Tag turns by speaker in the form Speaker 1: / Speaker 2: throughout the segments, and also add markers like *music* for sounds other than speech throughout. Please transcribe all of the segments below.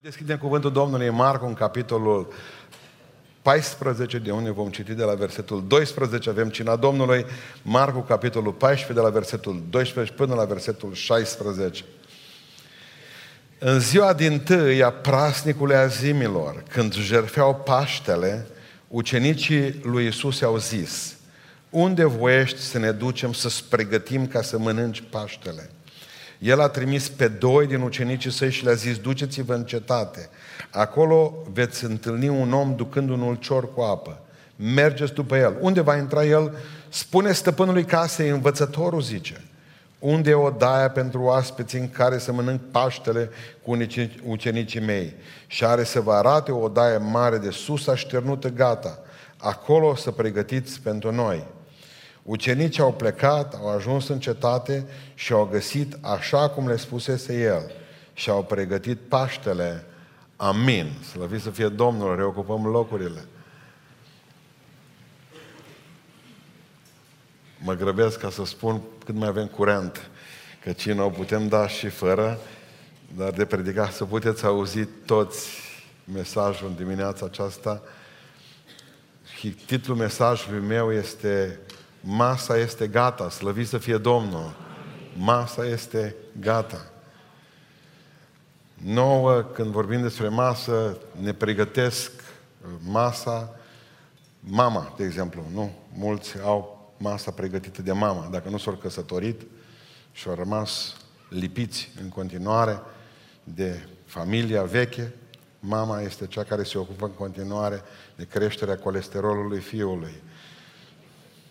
Speaker 1: Deschidem cuvântul Domnului în Marcu, în capitolul 14, de unde vom citi de la versetul 12, avem cina Domnului, Marcu, capitolul 14, de la versetul 12 până la versetul 16. În ziua din tâi a prasnicului azimilor, când jerfeau Paștele, ucenicii lui Isus au zis, unde voiești să ne ducem să-ți pregătim ca să mănânci Paștele? El a trimis pe doi din ucenicii săi și le-a zis, duceți-vă în cetate. Acolo veți întâlni un om ducând un ulcior cu apă. Mergeți după el. Unde va intra el? Spune stăpânului casei, învățătorul zice. Unde e o daia pentru oaspeți în care să mănânc paștele cu ucenicii mei? Și are să vă arate o daie mare de sus așternută gata. Acolo să pregătiți pentru noi. Ucenicii au plecat, au ajuns în cetate și au găsit așa cum le spusese el și au pregătit Paștele. Amin. Slăvit să fie Domnul, reocupăm locurile. Mă grăbesc ca să spun cât mai avem curent, că cine o putem da și fără, dar de predicat să puteți auzi toți mesajul în dimineața aceasta. Și titlul mesajului meu este Masa este gata, slăvit să fie Domnul. Masa este gata. Nouă, când vorbim despre masă, ne pregătesc masa, mama, de exemplu, nu? Mulți au masa pregătită de mama, dacă nu s-au căsătorit și au rămas lipiți în continuare de familia veche, mama este cea care se ocupă în continuare de creșterea colesterolului fiului.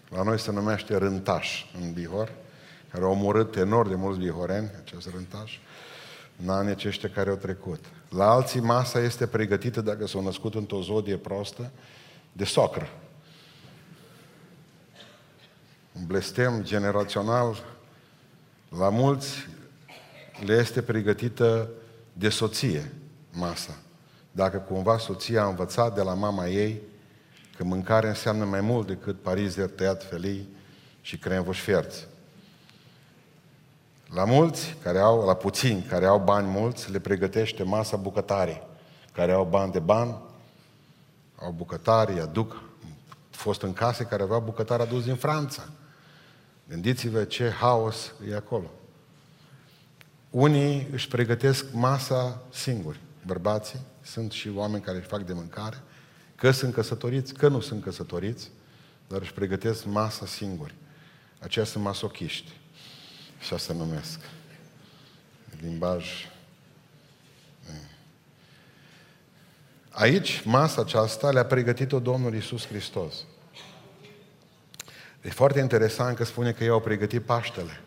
Speaker 1: La noi se numește rântaș în Bihor, care au omorât enorm de mulți bihoreni, acest rântaș, în anii aceștia care au trecut. La alții masa este pregătită, dacă s-au născut într-o zodie prostă, de socră. Un blestem generațional, la mulți le este pregătită de soție masa. Dacă cumva soția a învățat de la mama ei că mâncare înseamnă mai mult decât parizer tăiat felii și cremvoși fierți. La mulți, care au, la puțini, care au bani mulți, le pregătește masa bucătare. Care au bani de bani, au bucătari, aduc. Fost în case care aveau bucătari adus din Franța. Gândiți-vă ce haos e acolo. Unii își pregătesc masa singuri. Bărbații, sunt și oameni care își fac de mâncare. Că sunt căsătoriți, că nu sunt căsătoriți, dar își pregătesc masa singuri. Aceia sunt masochiști. Așa se numesc. Limbaj. Aici, masa aceasta le-a pregătit-o Domnul Isus Hristos. E foarte interesant că spune că ei au pregătit Paștele.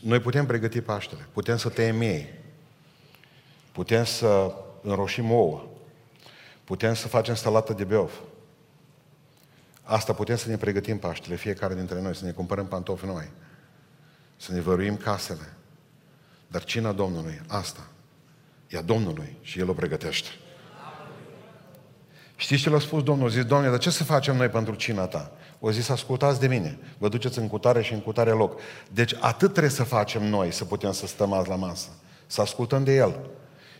Speaker 1: Noi putem pregăti Paștele. Putem să tăiem ei. Putem să înroșim ouă. Putem să facem salată de beof. Asta putem să ne pregătim Paștele, fiecare dintre noi, să ne cumpărăm pantofi noi, să ne văruim casele. Dar cina Domnului, asta, e a Domnului și El o pregătește. Știți ce l-a spus Domnul? Zis, Doamne, dar ce să facem noi pentru cina ta? O zis, ascultați de mine, vă duceți în cutare și în cutare loc. Deci atât trebuie să facem noi să putem să stăm azi la masă. Să ascultăm de El.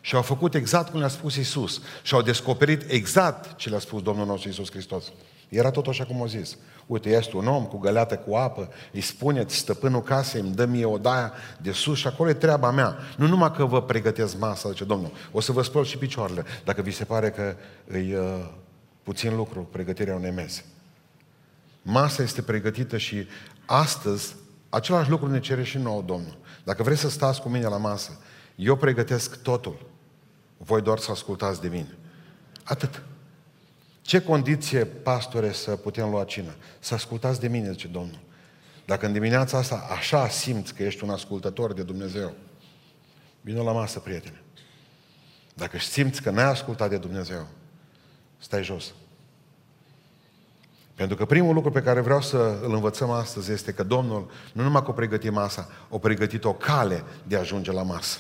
Speaker 1: Și au făcut exact cum le-a spus Isus. Și au descoperit exact ce le-a spus Domnul nostru Isus Hristos. Era tot așa cum a zis. Uite, este un om cu găleată cu apă, îi spuneți, stăpânul casei, îmi dă mie o daia de sus și acolo e treaba mea. Nu numai că vă pregătesc masa, zice Domnul, o să vă spăl și picioarele, dacă vi se pare că îi uh, puțin lucru pregătirea unei mese. Masa este pregătită și astăzi același lucru ne cere și nouă Domnul. Dacă vreți să stați cu mine la masă, eu pregătesc totul. Voi doar să ascultați de mine. Atât. Ce condiție, pastore, să putem lua cină? Să ascultați de mine, zice Domnul. Dacă în dimineața asta așa simți că ești un ascultător de Dumnezeu, vină la masă, prietene. Dacă simți că n-ai ascultat de Dumnezeu, stai jos. Pentru că primul lucru pe care vreau să îl învățăm astăzi este că Domnul nu numai că o pregătit masa, o pregătit o cale de a ajunge la masă.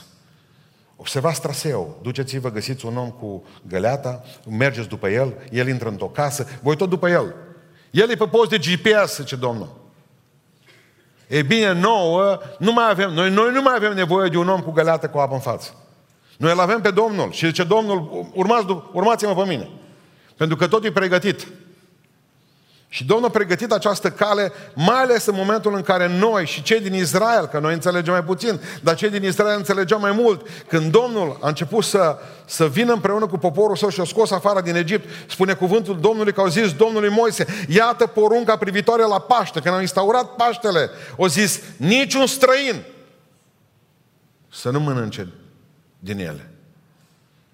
Speaker 1: Observați traseul. Duceți-vă, găsiți un om cu găleata, mergeți după el, el intră într-o casă, voi tot după el. El e pe post de GPS, zice Domnul. E bine, nouă, nu mai avem, noi, noi nu mai avem nevoie de un om cu găleată cu apă în față. Noi îl avem pe Domnul și zice Domnul, urmați, urmați-mă pe mine. Pentru că tot e pregătit. Și Domnul a pregătit această cale, mai ales în momentul în care noi și cei din Israel, că noi înțelegem mai puțin, dar cei din Israel înțelegeau mai mult, când Domnul a început să, să vină împreună cu poporul său și o scos afară din Egipt, spune cuvântul Domnului că au zis Domnului Moise, iată porunca privitoare la Paște, când au instaurat Paștele, au zis, niciun străin să nu mănânce din ele.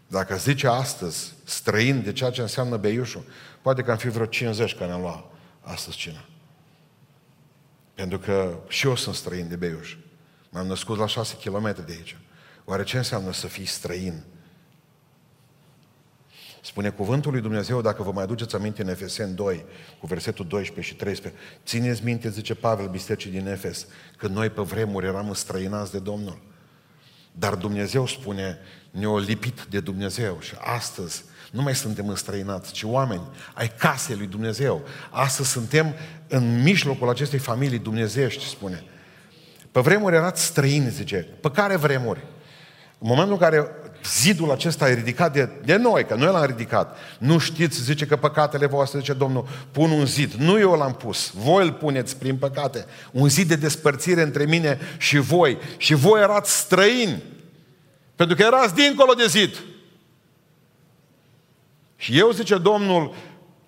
Speaker 1: Dacă zice astăzi străin de ceea ce înseamnă beiușul, poate că am fi vreo 50 care ne-am luat astăzi cina. Pentru că și eu sunt străin de Beiuș. M-am născut la șase kilometri de aici. Oare ce înseamnă să fii străin? Spune cuvântul lui Dumnezeu, dacă vă mai aduceți aminte în Efesen 2, cu versetul 12 și 13, țineți minte, zice Pavel, bisericii din Efes, că noi pe vremuri eram străinați de Domnul. Dar Dumnezeu spune, ne-a lipit de Dumnezeu și astăzi nu mai suntem înstrăinați, ci oameni ai casei lui Dumnezeu. Astăzi suntem în mijlocul acestei familii dumnezeiești, spune. Pe vremuri erați străini, zice. Pe care vremuri? În momentul în care zidul acesta e ridicat de, de noi, că noi l-am ridicat, nu știți, zice că păcatele voastre, zice Domnul, pun un zid. Nu eu l-am pus, voi îl puneți prin păcate. Un zid de despărțire între mine și voi. Și voi erați străini. Pentru că erați dincolo de zid. Și eu, zice Domnul,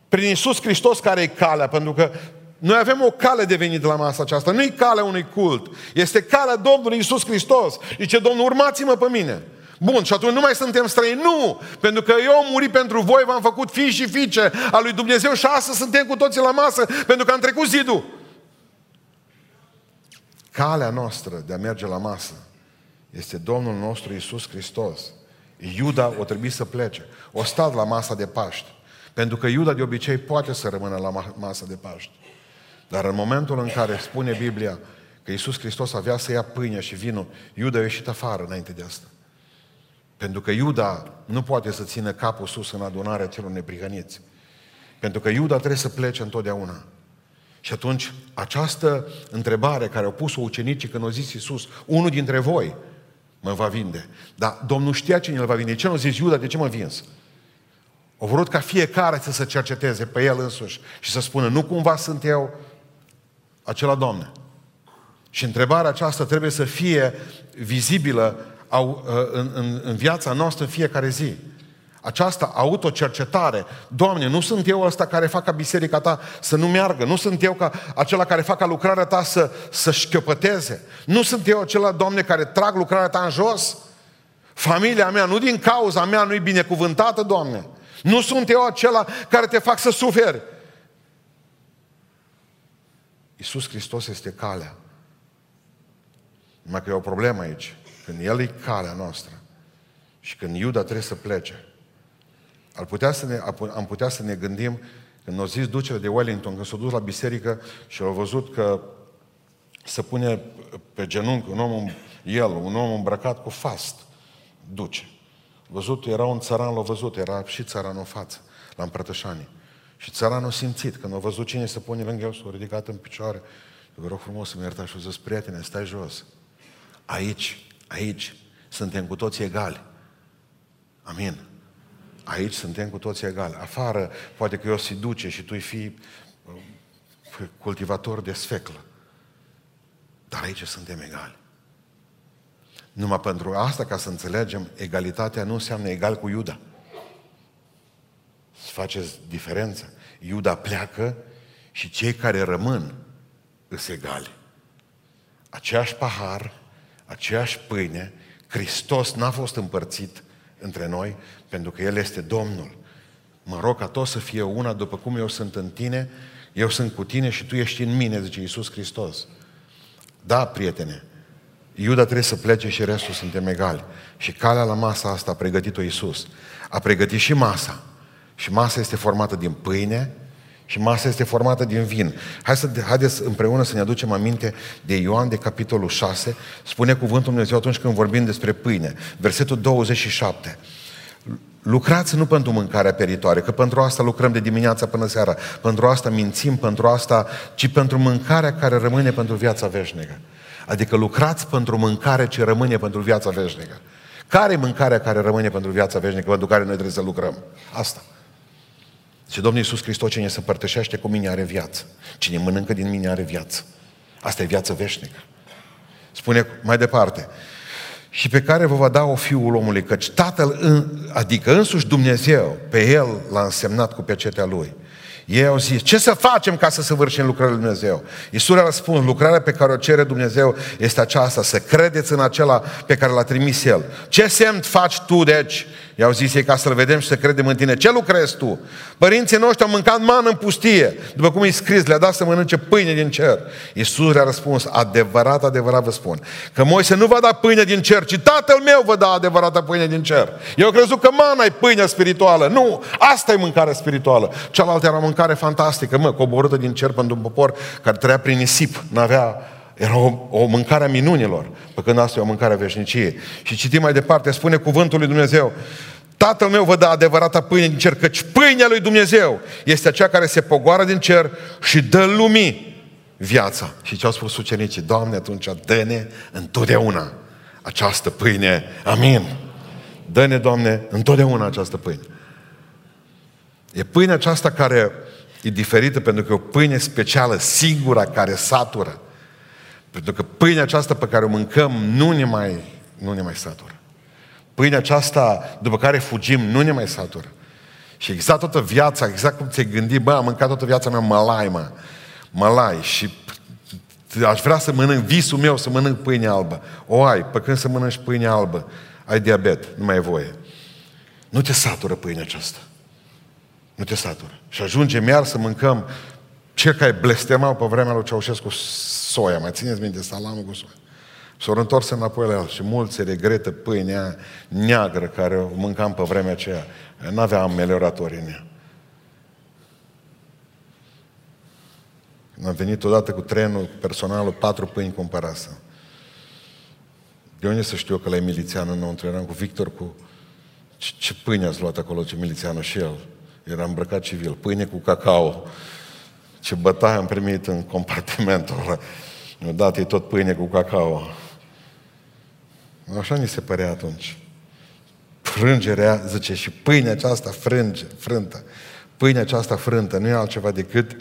Speaker 1: prin Iisus Hristos care e calea, pentru că noi avem o cale de venit la masa aceasta. Nu e calea unui cult. Este calea Domnului Iisus Hristos. Zice, Domnul, urmați-mă pe mine. Bun, și atunci nu mai suntem străini. Nu! Pentru că eu am murit pentru voi, v-am făcut fii și fiice a lui Dumnezeu și astăzi suntem cu toții la masă, pentru că am trecut zidul. Calea noastră de a merge la masă este Domnul nostru Iisus Hristos. Iuda o trebuie să plece. O stat la masa de Paști. Pentru că Iuda de obicei poate să rămână la masa de Paști. Dar în momentul în care spune Biblia că Iisus Hristos avea să ia pâine și vinul, Iuda a ieșit afară înainte de asta. Pentru că Iuda nu poate să țină capul sus în adunarea celor neprihăniți. Pentru că Iuda trebuie să plece întotdeauna. Și atunci, această întrebare care au pus-o ucenicii când au zis Iisus, unul dintre voi, mă va vinde. Dar Domnul știa cine îl va vinde. Ce nu zis Iuda, de ce mă vins? Au vrut ca fiecare să se cerceteze pe el însuși și să spună, nu cumva sunt eu acela Domne. Și întrebarea aceasta trebuie să fie vizibilă în, în, în viața noastră în fiecare zi această autocercetare. Doamne, nu sunt eu ăsta care fac ca biserica ta să nu meargă. Nu sunt eu ca acela care fac ca lucrarea ta să, să șchiopăteze. Nu sunt eu acela, Doamne, care trag lucrarea ta în jos. Familia mea, nu din cauza mea, nu-i binecuvântată, Doamne. Nu sunt eu acela care te fac să suferi. Iisus Hristos este calea. Numai că e o problemă aici. Când El e calea noastră și când Iuda trebuie să plece, ar putea să ne, am putea să ne gândim, când au zis ducele de Wellington, când s-a dus la biserică și au văzut că se pune pe genunchi un om, el, un om îmbrăcat cu fast, duce. Văzut, era un țăran, l-a văzut, era și țăranul în față, la împrătășanie. Și țăranul a simțit, când a văzut cine se pune lângă el, s-a ridicat în picioare. Vă rog frumos să mă iertați și zis, prietene, stai jos. Aici, aici, suntem cu toți egali. Amin. Aici suntem cu toți egali. Afară, poate că eu se duce și tu fi uh, cultivator de sfeclă. Dar aici suntem egali. Numai pentru asta, ca să înțelegem, egalitatea nu înseamnă egal cu Iuda. Să faceți diferența. Iuda pleacă și cei care rămân îs egali. Aceeași pahar, aceeași pâine, Hristos n-a fost împărțit între noi, pentru că El este Domnul. Mă rog ca tot să fie una, după cum eu sunt în tine, eu sunt cu tine și tu ești în mine, zice Iisus Hristos. Da, prietene, Iuda trebuie să plece și restul suntem egali. Și calea la masa asta a pregătit-o Iisus. A pregătit și masa. Și masa este formată din pâine și masa este formată din vin. Hai să, haideți împreună să ne aducem aminte de Ioan, de capitolul 6. Spune cuvântul Dumnezeu atunci când vorbim despre pâine. Versetul 27. Lucrați nu pentru mâncarea peritoare, că pentru asta lucrăm de dimineața până seara, pentru asta mințim, pentru asta, ci pentru mâncarea care rămâne pentru viața veșnică. Adică lucrați pentru mâncare ce rămâne pentru viața veșnică. Care e mâncarea care rămâne pentru viața veșnică, pentru care noi trebuie să lucrăm? Asta. Și Domnul Iisus Hristos, cine se împărtășește cu mine are viață. Cine mănâncă din mine are viață. Asta e viață veșnică. Spune mai departe. Și pe care vă va da o Fiul omului, căci Tatăl, adică însuși Dumnezeu, pe El l-a însemnat cu pecetea Lui. Ei au zis, ce să facem ca să săvârșim lucrările Lui Dumnezeu? Iisus a răspuns, lucrarea pe care o cere Dumnezeu este aceasta, să credeți în acela pe care l-a trimis El. Ce semn faci tu, deci? I-au zis ei ca să-L vedem și să credem în tine. Ce lucrezi tu? Părinții noștri au mâncat mană în pustie, după cum e scris, le-a dat să mănânce pâine din cer. Iisus le-a răspuns, adevărat, adevărat vă spun, că Moise nu va da pâine din cer, ci Tatăl meu vă da adevărată pâine din cer. Eu am crezut că mana e pâinea spirituală. Nu, asta e mâncarea spirituală. Cealaltă era mâncare fantastică, mă, coborâtă din cer pentru un popor care trăia prin nisip, n-avea era o, o mâncare a minunilor, pe când asta e o mâncare a veșniciei. Și citim mai departe, spune cuvântul lui Dumnezeu, Tatăl meu vă dă adevărata pâine din cer, căci pâinea lui Dumnezeu este aceea care se pogoară din cer și dă lumii viața. Și ce au spus ucenicii? Doamne, atunci dă-ne întotdeauna această pâine. Amin. Dă-ne, Doamne, întotdeauna această pâine. E pâinea aceasta care e diferită pentru că e o pâine specială, singura, care satură. Pentru că pâinea aceasta pe care o mâncăm nu ne mai, nu ne mai satură. Pâinea aceasta după care fugim nu ne mai satură. Și exact toată viața, exact cum ți-ai gândit, bă, am mâncat toată viața mea mălai, mă. Mălai. Și aș vrea să mănânc, visul meu să mănânc pâine albă. O ai, pe când să mănânci pâine albă, ai diabet, nu mai ai voie. Nu te satură pâinea aceasta. Nu te satură. Și ajungem iar să mâncăm cel care blestemau pe vremea lui Ceaușescu soia. Mai țineți minte salamul cu soia? S-au întors înapoi la el și mulți se regretă pâinea neagră care o mâncam pe vremea aceea. N-avea amelioratori în ea. Am venit odată cu trenul, personalul, patru pâini cumpărase. De unde să știu că la e milițian înăuntru? Eram cu Victor, cu... Ce, ce pâine ați luat acolo, ce milițianul și el? Era îmbrăcat civil. Pâine cu cacao. Ce bătaie am primit în compartimentul ăla. Mi-a dat ei tot pâine cu cacao. Așa ni se părea atunci. Frângerea, zice, și pâinea aceasta frânge, frântă. Pâinea aceasta frântă nu e altceva decât,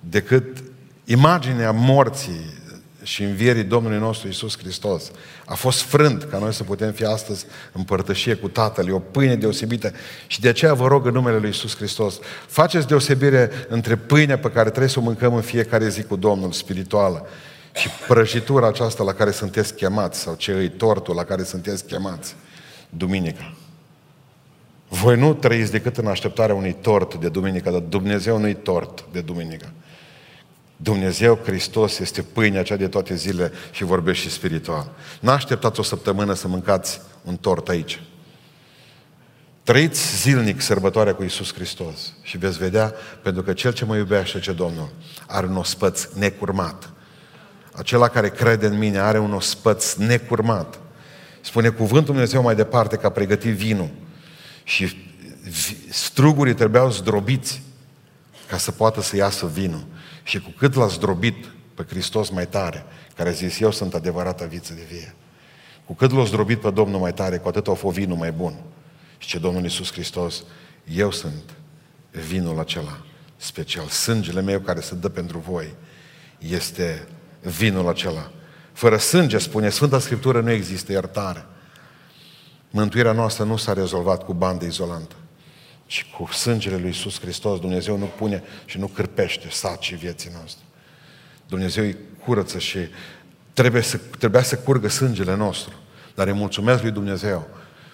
Speaker 1: decât imaginea morții și învierii Domnului nostru Isus Hristos. A fost frânt ca noi să putem fi astăzi în părtășie cu Tatăl, e o pâine deosebită și de aceea vă rog în numele Lui Isus Hristos, faceți deosebire între pâinea pe care trebuie să o mâncăm în fiecare zi cu Domnul, spirituală, și prăjitura aceasta la care sunteți chemați, sau ce îi tortul la care sunteți chemați, duminica. Voi nu trăiți decât în așteptarea unui tort de duminică, dar Dumnezeu nu-i tort de duminică. Dumnezeu Hristos este pâinea cea de toate zile și vorbește și spiritual. N-așteptați o săptămână să mâncați un tort aici. Trăiți zilnic sărbătoarea cu Isus Hristos și veți vedea, pentru că Cel ce mă iubește, ce Domnul, are un ospăț necurmat acela care crede în mine are un ospăț necurmat. Spune cuvântul Dumnezeu mai departe că a pregătit vinul. Și strugurii trebuiau zdrobiți ca să poată să iasă vinul. Și cu cât l-a zdrobit pe Hristos mai tare, care a zis, eu sunt adevărata viță de vie. Cu cât l-a zdrobit pe Domnul mai tare, cu atât a fost vinul mai bun. Și ce Domnul Iisus Hristos, eu sunt vinul acela special. Sângele meu care se dă pentru voi este vinul acela. Fără sânge, spune Sfânta Scriptură, nu există iertare. Mântuirea noastră nu s-a rezolvat cu bandă izolantă, ci cu sângele lui Iisus Hristos. Dumnezeu nu pune și nu cârpește sacii vieții noastre. Dumnezeu îi curăță și trebuie să, trebuia să curgă sângele nostru. Dar îi mulțumesc lui Dumnezeu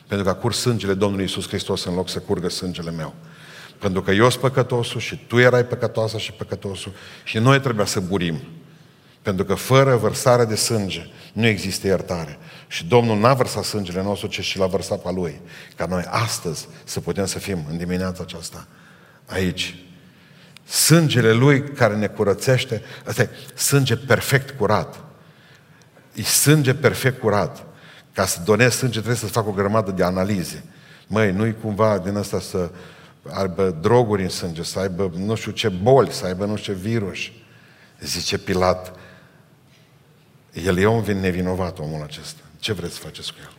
Speaker 1: pentru că a curs sângele Domnului Iisus Hristos în loc să curgă sângele meu. Pentru că eu sunt păcătosul și tu erai păcătoasă și păcătosul și noi trebuia să burim. Pentru că fără vărsare de sânge nu există iertare. Și Domnul n-a vărsat sângele nostru, ci și l-a vărsat pe Lui. Ca noi astăzi să putem să fim în dimineața aceasta aici. Sângele Lui care ne curățește, ăsta e sânge perfect curat. E sânge perfect curat. Ca să donezi sânge trebuie să fac o grămadă de analize. Măi, nu-i cumva din asta să aibă droguri în sânge, să aibă nu știu ce boli, să aibă nu știu ce virus. Zice Pilat, el e om nevinovat, omul acesta. Ce vreți să faceți cu el?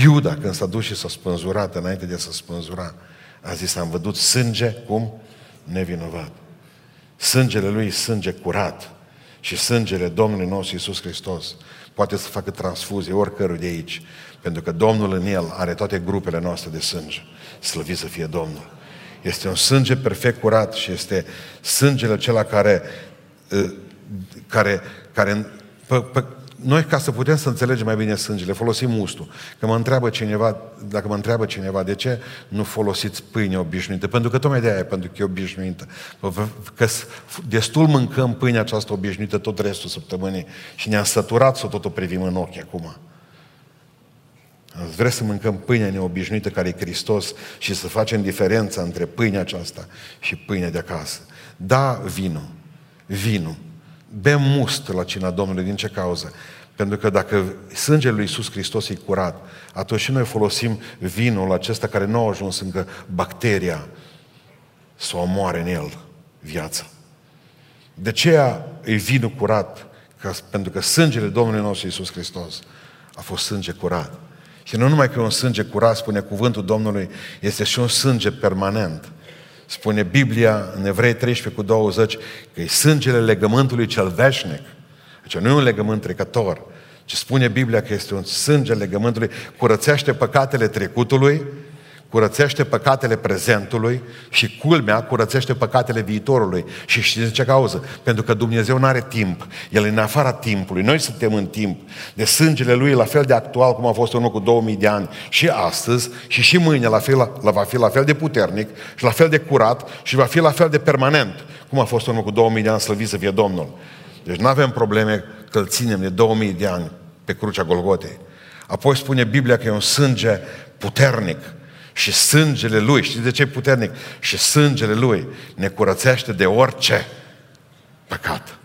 Speaker 1: Iuda, când s-a dus și s-a spânzurat, înainte de a se spânzura, a zis, am văzut sânge, cum? Nevinovat. Sângele lui sânge curat și sângele Domnului nostru Iisus Hristos poate să facă transfuzie oricărui de aici, pentru că Domnul în el are toate grupele noastre de sânge. Slăvit să fie Domnul. Este un sânge perfect curat și este sângele acela care, ă, care, care pe, pe, noi ca să putem să înțelegem mai bine sângele, folosim mustul. Că mă întreabă cineva, dacă mă întreabă cineva de ce nu folosiți pâine obișnuită, pentru că tocmai de aia, pentru că e obișnuită. Că destul mâncăm pâinea aceasta obișnuită tot restul săptămânii și ne-am săturat să tot o privim în ochi acum. Vreți să mâncăm pâinea neobișnuită care e Hristos și să facem diferența între pâinea aceasta și pâinea de acasă. Da, vinul. Vinul. Bem must la cina Domnului. Din ce cauză? Pentru că dacă sângele lui Iisus Hristos e curat, atunci și noi folosim vinul acesta care nu a ajuns încă bacteria să o omoare în el viața. De aceea e vinul curat? Că, pentru că sângele Domnului nostru Iisus Hristos a fost sânge curat. Și nu numai că e un sânge curat, spune cuvântul Domnului, este și un sânge permanent. Spune Biblia în Evrei 13 cu 20 că e sângele legământului cel veșnic. Deci nu e un legământ trecător, ci spune Biblia că este un sânge legământului, curățește păcatele trecutului, curățește păcatele prezentului și culmea curățește păcatele viitorului. Și știți de ce cauză? Pentru că Dumnezeu nu are timp. El e în afara timpului. Noi suntem în timp. De sângele Lui la fel de actual cum a fost unul cu 2000 de ani și astăzi și și mâine la fel, la, va fi la fel de puternic și la fel de curat și va fi la fel de permanent cum a fost unul cu 2000 de ani slăvit să fie Domnul. Deci nu avem probleme că îl ținem de 2000 de ani pe crucea Golgotei. Apoi spune Biblia că e un sânge puternic și sângele Lui, știți de ce e puternic? Și sângele Lui ne curățește de orice păcat.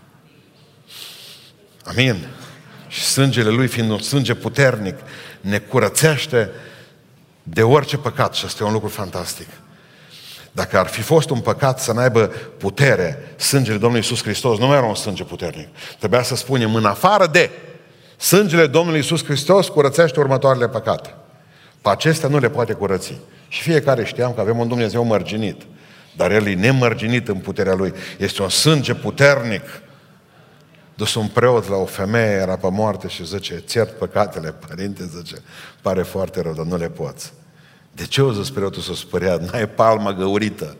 Speaker 1: Amin. Și sângele Lui, fiind un sânge puternic, ne curățește de orice păcat și asta e un lucru fantastic. Dacă ar fi fost un păcat să n-aibă putere, sângele Domnului Iisus Hristos nu mai era un sânge puternic. Trebuia să spunem în afară de sângele Domnului Iisus Hristos curățește următoarele păcate. Pe acestea nu le poate curăți. Și fiecare știam că avem un Dumnezeu mărginit. Dar El e nemărginit în puterea Lui. Este un sânge puternic. Dus un preot la o femeie, era pe moarte și zice, ți păcatele, *laughs* părinte, zice, pare foarte rău, dar nu le poți. De ce o zis preotul să spărea? N-ai palma găurită.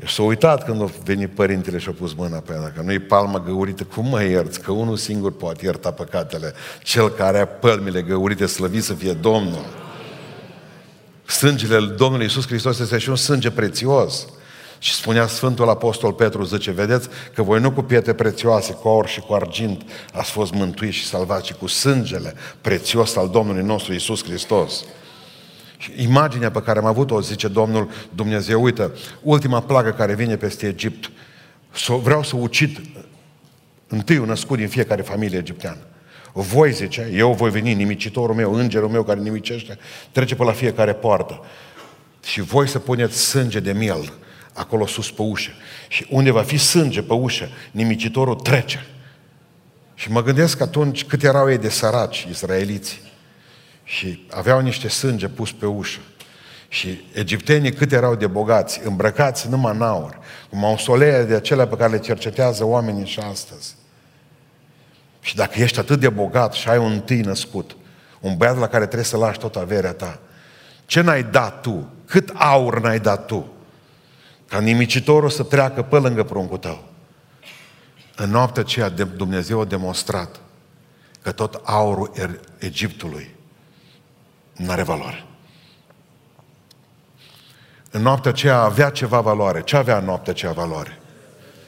Speaker 1: Eu s-a uitat când a venit părintele și a pus mâna pe ea. Dacă nu-i palma găurită, cum mă ierți? Că unul singur poate ierta păcatele. Cel care are pălmile găurite, slăvit să fie Domnul. Sângele Domnului Iisus Hristos este și un sânge prețios. Și spunea Sfântul Apostol Petru, zice, vedeți că voi nu cu pietre prețioase, cu aur și cu argint ați fost mântuiți și salvați, ci cu sângele prețios al Domnului nostru Iisus Hristos. Și imaginea pe care am avut-o, zice Domnul Dumnezeu, uite, ultima plagă care vine peste Egipt, vreau să ucid întâiul născut din fiecare familie egipteană. Voi, zice, eu voi veni, nimicitorul meu, îngerul meu care nimicește, trece pe la fiecare poartă. Și voi să puneți sânge de miel acolo sus pe ușă. Și unde va fi sânge pe ușă, nimicitorul trece. Și mă gândesc atunci cât erau ei de săraci, israeliți. Și aveau niște sânge pus pe ușă. Și egiptenii cât erau de bogați, îmbrăcați numai în aur, cu mausolee de acelea pe care le cercetează oamenii și astăzi. Și dacă ești atât de bogat și ai un întâi născut, un băiat la care trebuie să lași tot averea ta, ce n-ai dat tu? Cât aur n-ai dat tu? Ca nimicitorul să treacă pe lângă pruncul tău. În noaptea aceea Dumnezeu a demonstrat că tot aurul er- Egiptului nu are valoare. În noaptea aceea avea ceva valoare. Ce avea în noaptea aceea valoare?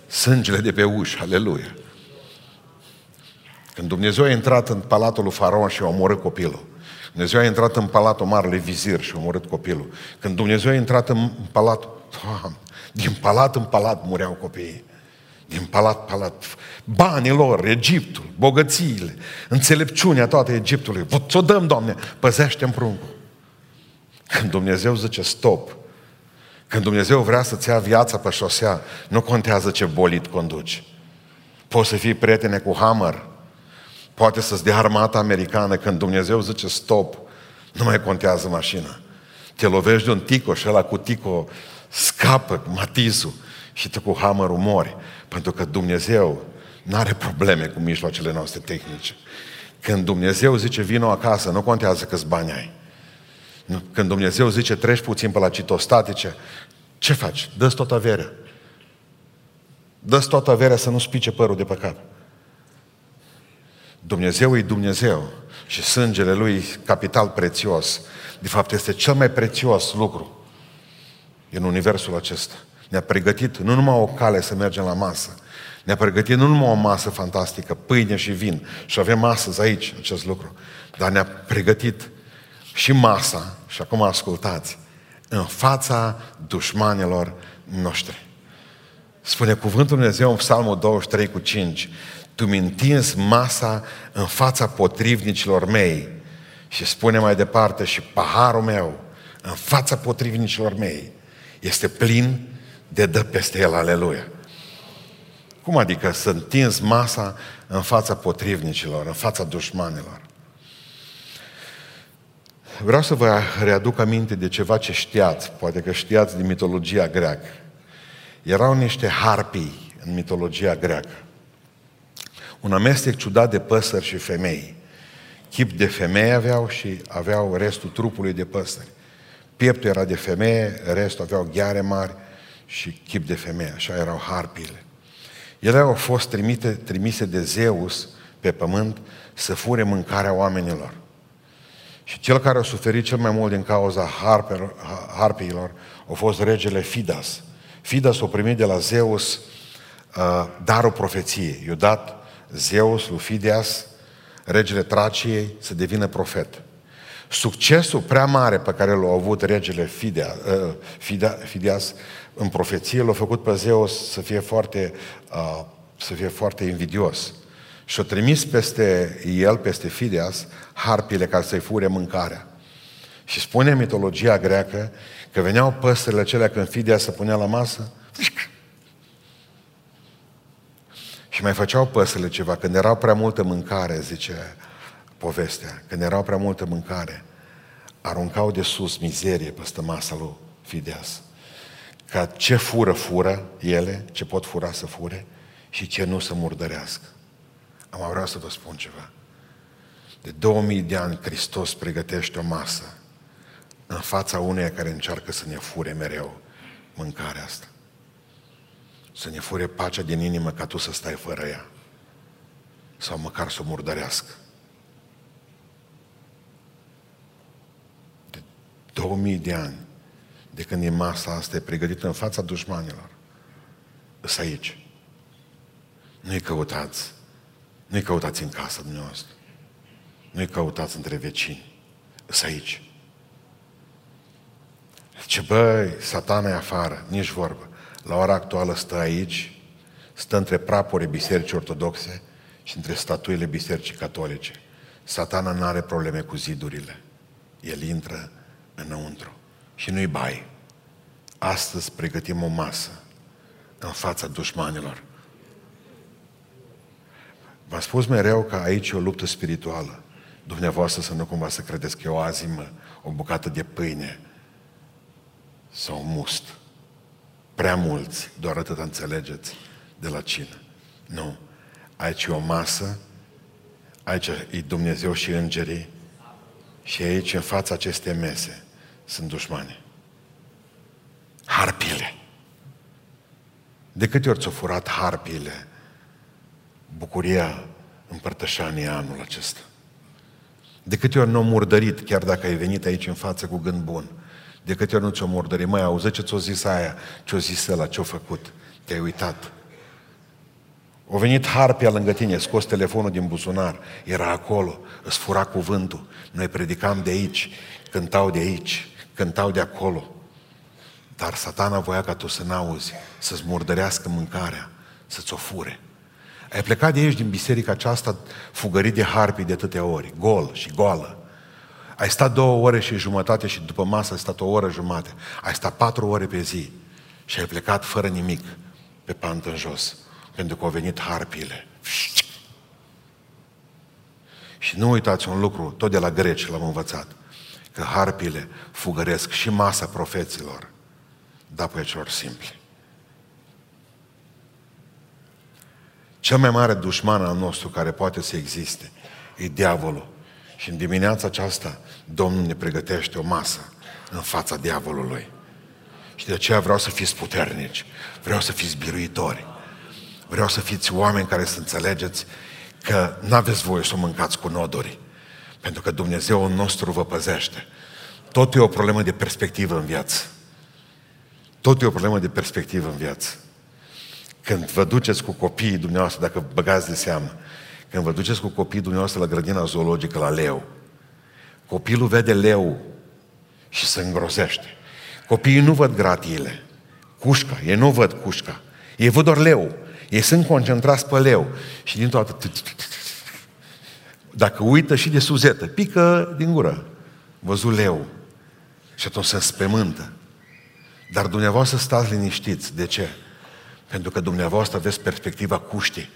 Speaker 1: Sângele de pe ușă, aleluia. Când Dumnezeu a intrat în palatul lui Faraon și a omorât copilul, Dumnezeu a intrat în palatul Marele Vizir și a omorât copilul. Când Dumnezeu a intrat în palatul, Doamne, din palat în palat mureau copiii. Din palat, palat. Banii lor, Egiptul, bogățiile, înțelepciunea toată Egiptului. Ți-o dăm, Doamne, păzește pruncul. Când Dumnezeu zice stop, când Dumnezeu vrea să-ți ia viața pe șosea, nu contează ce bolit conduci. Poți să fii prietene cu Hammer, poate să-ți dea armata americană când Dumnezeu zice stop, Nu mai contează mașina. Te lovești de un tico și ăla cu tico scapă cu matizul și tu cu hamărul mori. Pentru că Dumnezeu nu are probleme cu mijloacele noastre tehnice. Când Dumnezeu zice vino acasă, nu contează câți bani ai. Când Dumnezeu zice treci puțin pe la citostatice, ce faci? Dă-ți tot averea. Dă-ți tot averea să nu spice părul de pe cap. Dumnezeu e Dumnezeu și sângele Lui capital prețios. De fapt, este cel mai prețios lucru în universul acesta. Ne-a pregătit nu numai o cale să mergem la masă, ne-a pregătit nu numai o masă fantastică, pâine și vin, și avem astăzi aici acest lucru, dar ne-a pregătit și masa, și acum ascultați, în fața dușmanilor noștri. Spune cuvântul Dumnezeu în Psalmul 23 cu 5, Tu mi întinzi masa în fața potrivnicilor mei. Și spune mai departe, și paharul meu în fața potrivnicilor mei este plin de dă peste el, aleluia. Cum adică să întinzi masa în fața potrivnicilor, în fața dușmanilor? Vreau să vă readuc aminte de ceva ce știați, poate că știați din mitologia greacă. Erau niște harpii în mitologia greacă. Un amestec ciudat de păsări și femei. Chip de femeie aveau și aveau restul trupului de păsări. Pieptul era de femeie, restul aveau gheare mari și chip de femeie. Așa erau harpile. Ele au fost trimite, trimise de Zeus pe pământ să fure mâncarea oamenilor. Și cel care a suferit cel mai mult din cauza harper, harpiilor a fost regele Fidas. Fidas a primit de la Zeus uh, darul profeției. I-a dat Zeus lui Fidias, regele Traciei, să devină profet. Succesul prea mare pe care l-a avut regele Fidea, uh, Fidea, Fidias în profeție l-a făcut pe Zeus să fie foarte, uh, să fie foarte invidios. Și a trimis peste el, peste Fidias, harpile ca să-i fure mâncarea. Și spune mitologia greacă că veneau păsările acelea când Fidias se punea la masă și mai făceau păsările ceva. Când erau prea multă mâncare, zice povestea, când erau prea multă mâncare, aruncau de sus mizerie peste masa lui Fidias. Ca ce fură, fură ele, ce pot fura să fure și ce nu să murdărească. Am vrea să vă spun ceva. De 2000 de ani Hristos pregătește o masă în fața uneia care încearcă să ne fure mereu mâncarea asta. Să ne fure pacea din inimă ca tu să stai fără ea. Sau măcar să o murdărească. 2000 de ani de când e masa asta e pregătită în fața dușmanilor. Îs aici. Nu-i căutați. Nu-i căutați în casa dumneavoastră. Nu-i căutați între vecini. Îs aici. Ce băi, satana e afară, nici vorbă. La ora actuală stă aici, stă între praporii bisericii ortodoxe și între statuile bisericii catolice. Satana nu are probleme cu zidurile. El intră înăuntru și nu-i bai. Astăzi pregătim o masă în fața dușmanilor. V-am spus mereu că aici e o luptă spirituală. Dumneavoastră să nu cumva să credeți că e o azimă, o bucată de pâine sau un must. Prea mulți, doar atât înțelegeți de la cină. Nu. Aici e o masă, aici e Dumnezeu și îngerii și aici, în fața acestei mese, sunt dușmani. Harpile. De câte ori ți-au furat harpile bucuria împărtășanii anul acesta? De câte ori nu au murdărit, chiar dacă ai venit aici în față cu gând bun? De câte ori nu ți-o murdărit? Mai auzi ce ți-o zis aia, ce-o zis ăla, ce-o făcut? Te-ai uitat. O venit harpia lângă tine, scos telefonul din buzunar, era acolo, îți fura cuvântul. Noi predicam de aici, cântau de aici, cântau de acolo. Dar satana voia ca tu să n-auzi, să-ți murdărească mâncarea, să-ți o fure. Ai plecat de aici, din biserica aceasta, fugărit de harpii de atâtea ori, gol și goală. Ai stat două ore și jumătate și după masă ai stat o oră jumate. Ai stat patru ore pe zi și ai plecat fără nimic pe pantă în jos, pentru că au venit harpile. Și nu uitați un lucru, tot de la greci l-am învățat. că harpile fugăresc și masa profeților, dar pe celor simpli. Cel mai mare dușman al nostru care poate să existe e diavolul. Și în dimineața aceasta Domnul ne pregătește o masă în fața diavolului. Și de aceea vreau să fiți puternici, vreau să fiți biruitori, vreau să fiți oameni care să înțelegeți că nu aveți voie să o mâncați cu noduri, pentru că Dumnezeu nostru vă păzește. Tot e o problemă de perspectivă în viață. Tot e o problemă de perspectivă în viață. Când vă duceți cu copiii dumneavoastră, dacă băgați de seamă, când vă duceți cu copiii dumneavoastră la grădina zoologică, la leu, copilul vede leu și se îngrozește. Copiii nu văd gratiile, cușca, ei nu văd cușca. Ei văd doar leu. Ei sunt concentrați pe leu. Și din toată... Dacă uită și de suzetă, pică din gură. Văzut leu. Și atunci se înspemântă. Dar dumneavoastră stați liniștiți. De ce? Pentru că dumneavoastră aveți perspectiva cuștii.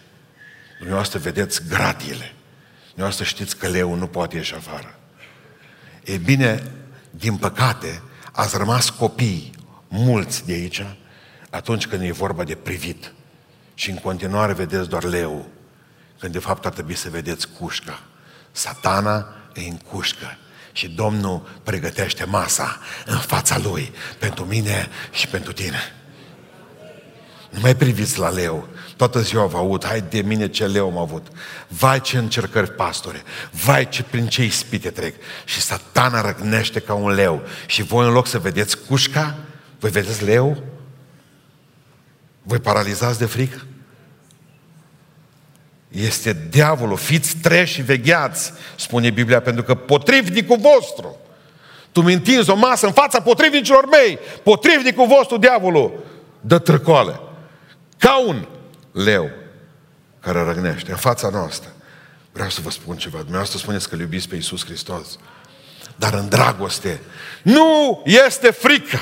Speaker 1: Dumneavoastră vedeți gratiile. Dumneavoastră știți că leu nu poate ieși afară. E bine, din păcate, ați rămas copii, mulți de aici, atunci când e vorba de privit. Și în continuare vedeți doar leu, când de fapt ar trebui să vedeți cușca. Satana e în cușcă și Domnul pregătește masa în fața Lui pentru mine și pentru tine. Nu mai priviți la leu. Toată ziua vă aud, hai de mine ce leu am avut. Vai ce încercări, pastore. Vai ce prin ce ispite trec. Și satana răgnește ca un leu. Și voi în loc să vedeți cușca, voi vedeți leu? Voi paralizați de frică? Este diavolul, fiți treși și vegheați, spune Biblia, pentru că potrivnicul vostru, tu mi o masă în fața potrivnicilor mei, potrivnicul vostru, diavolul, dă trăcoale. Ca un leu care răgnește în fața noastră. Vreau să vă spun ceva. Dumneavoastră spuneți că iubiți pe Iisus Hristos. Dar în dragoste nu este frică.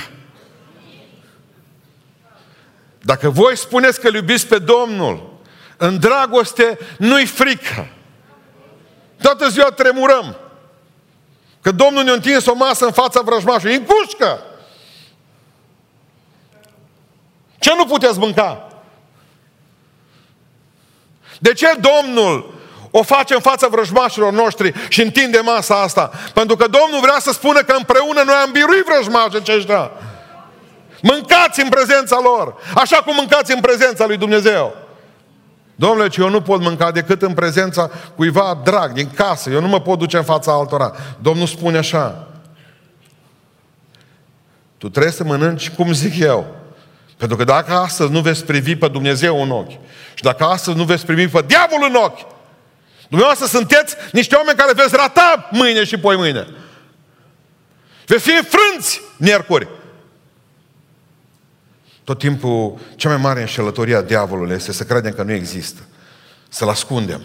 Speaker 1: Dacă voi spuneți că iubiți pe Domnul, în dragoste nu-i frică. Toată ziua tremurăm. Că Domnul ne-a întins o masă în fața vrăjmașului. În cușcă! Ce nu puteți mânca? De ce Domnul o face în fața vrăjmașilor noștri și întinde masa asta? Pentru că Domnul vrea să spună că împreună noi am biruit vrăjmașii aceștia. Mâncați în prezența lor, așa cum mâncați în prezența lui Dumnezeu. Domnule, ce eu nu pot mânca decât în prezența cuiva drag, din casă. Eu nu mă pot duce în fața altora. Domnul spune așa. Tu trebuie să mănânci cum zic eu. Pentru că dacă astăzi nu veți privi pe Dumnezeu în ochi și dacă astăzi nu veți privi pe diavol în ochi, dumneavoastră sunteți niște oameni care veți rata mâine și poi mâine. Veți fi frânți miercuri. Tot timpul, cea mai mare înșelătorie a diavolului este să credem că nu există. Să-l ascundem.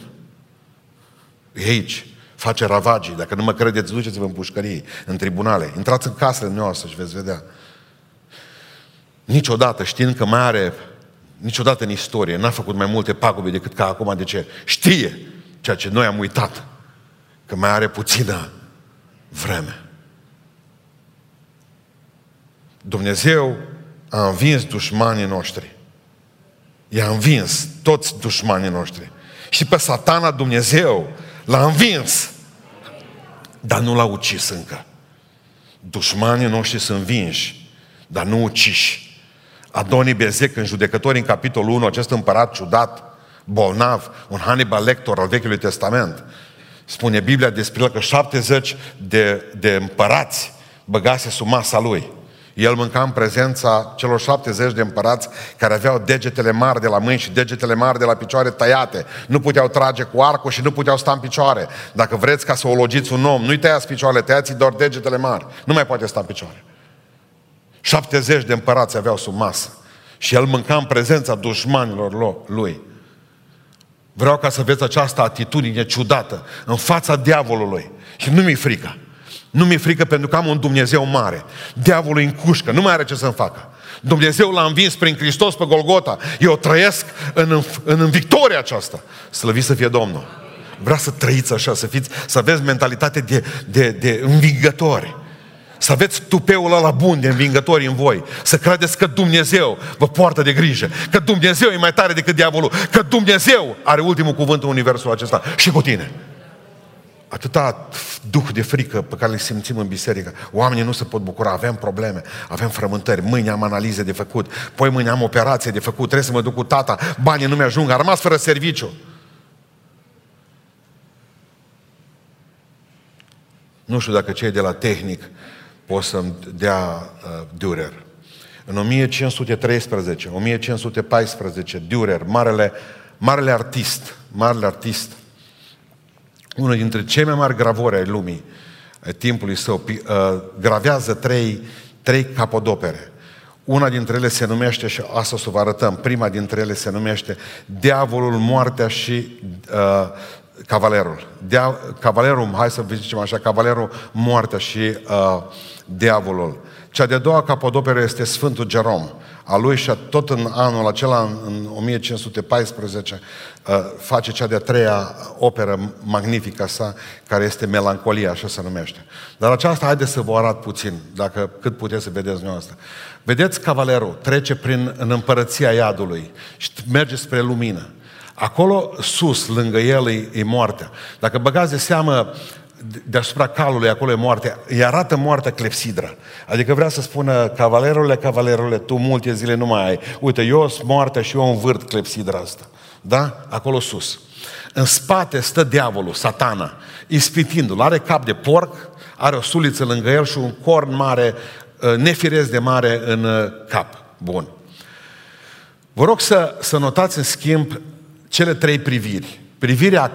Speaker 1: E aici. Face ravagii. Dacă nu mă credeți, duceți-vă în pușcărie, în tribunale. Intrați în casele noastre și veți vedea. Niciodată, știind că mai are, niciodată în istorie, n-a făcut mai multe pagube decât ca acum. De ce? Știe ceea ce noi am uitat. Că mai are puțină vreme. Dumnezeu a învins dușmanii noștri. I-a învins toți dușmanii noștri. Și pe satana Dumnezeu l-a învins. Dar nu l-a ucis încă. Dușmanii noștri sunt vinși, dar nu uciși. Adonii Bezec, în judecători, în capitolul 1, acest împărat ciudat, bolnav, un Hannibal Lector al Vechiului Testament, spune Biblia despre el că 70 de, de împărați băgase sub masa lui. El mânca în prezența celor 70 de împărați care aveau degetele mari de la mâini și degetele mari de la picioare tăiate. Nu puteau trage cu arcul și nu puteau sta în picioare. Dacă vreți ca să o logiți un om, nu-i tăiați picioarele, tăiați doar degetele mari. Nu mai poate sta în picioare. 70 de împărați aveau sub masă. Și el mânca în prezența dușmanilor lui. Vreau ca să vezi această atitudine ciudată în fața diavolului. Și nu mi-e frică. Nu mi-e frică pentru că am un Dumnezeu mare. Diavolul în cușcă, nu mai are ce să-mi facă. Dumnezeu l-a învins prin Hristos pe Golgota. Eu trăiesc în, în, în victoria aceasta. Slăvit să fie Domnul. Vreau să trăiți așa, să fiți, să aveți mentalitate de, de, de învingători. să aveți tupeul ăla bun de învingători în voi, să credeți că Dumnezeu vă poartă de grijă, că Dumnezeu e mai tare decât diavolul, că Dumnezeu are ultimul cuvânt în universul acesta și cu tine. Atâta duh de frică pe care le simțim în biserică. Oamenii nu se pot bucura, avem probleme, avem frământări, mâine am analize de făcut, poi mâine am operație de făcut, trebuie să mă duc cu tata, banii nu mi-ajung, a rămas fără serviciu. Nu știu dacă cei de la tehnic pot să-mi dea uh, Dürer. În 1513, 1514, Dürer, marele, marele artist, marele artist, unul dintre cei mai mari gravori ai lumii, ai timpului său, uh, gravează trei, trei capodopere. Una dintre ele se numește, și asta o să vă arătăm, prima dintre ele se numește Diavolul, moartea și uh, cavalerul. Dia, cavalerul, hai să zicem așa, cavalerul, moartea și uh, diavolul. Cea de-a doua capodoperă este Sfântul Gerom. A lui și tot în anul acela, în 1514, uh, face cea de-a treia operă magnifică sa, care este Melancolia, așa se numește. Dar aceasta, haideți să vă arăt puțin, dacă cât puteți să vedeți asta. Vedeți cavalerul, trece prin în împărăția iadului și merge spre lumină. Acolo sus, lângă el, e, e moartea. Dacă băgați de seamă deasupra calului, acolo e moartea, îi arată moartea clepsidra. Adică vrea să spună, cavalerule, cavalerule, tu multe zile nu mai ai. Uite, eu sunt moartea și eu învârt clepsidra asta. Da? Acolo sus. În spate stă diavolul, satana, ispitindu-l. Are cap de porc, are o suliță lângă el și un corn mare, uh, nefiresc de mare în uh, cap. Bun. Vă rog să, să notați în schimb cele trei priviri. Privirea,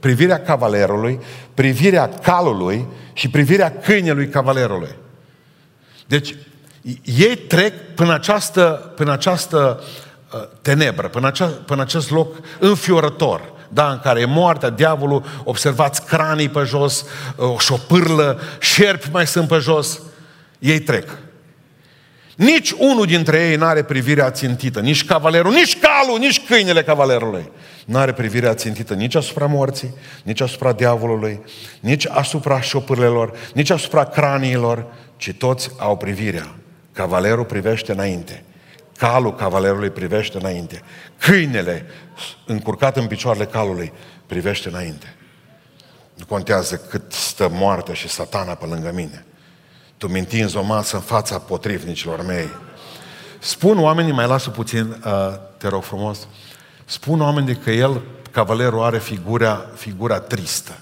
Speaker 1: privirea cavalerului, privirea calului și privirea câinelui cavalerului. Deci, ei trec până această, până această uh, tenebră, până, acea, până acest loc înfiorător, da, în care e moartea, diavolul, observați cranii pe jos, uh, o șopârlă, șerpi mai sunt pe jos, ei trec. Nici unul dintre ei nu are privirea țintită, nici cavalerul, nici calul, nici câinele cavalerului. Nu are privirea țintită nici asupra morții, nici asupra diavolului, nici asupra șopârlelor, nici asupra craniilor, ci toți au privirea. Cavalerul privește înainte. Calul cavalerului privește înainte. Câinele, încurcat în picioarele calului, privește înainte. Nu contează cât stă moartea și satana pe lângă mine. Tu mintinzi o masă în fața potrivnicilor mei. Spun oamenii, mai lasă puțin, uh, te rog frumos, spun oamenii că el, cavalerul, are figura, figura tristă.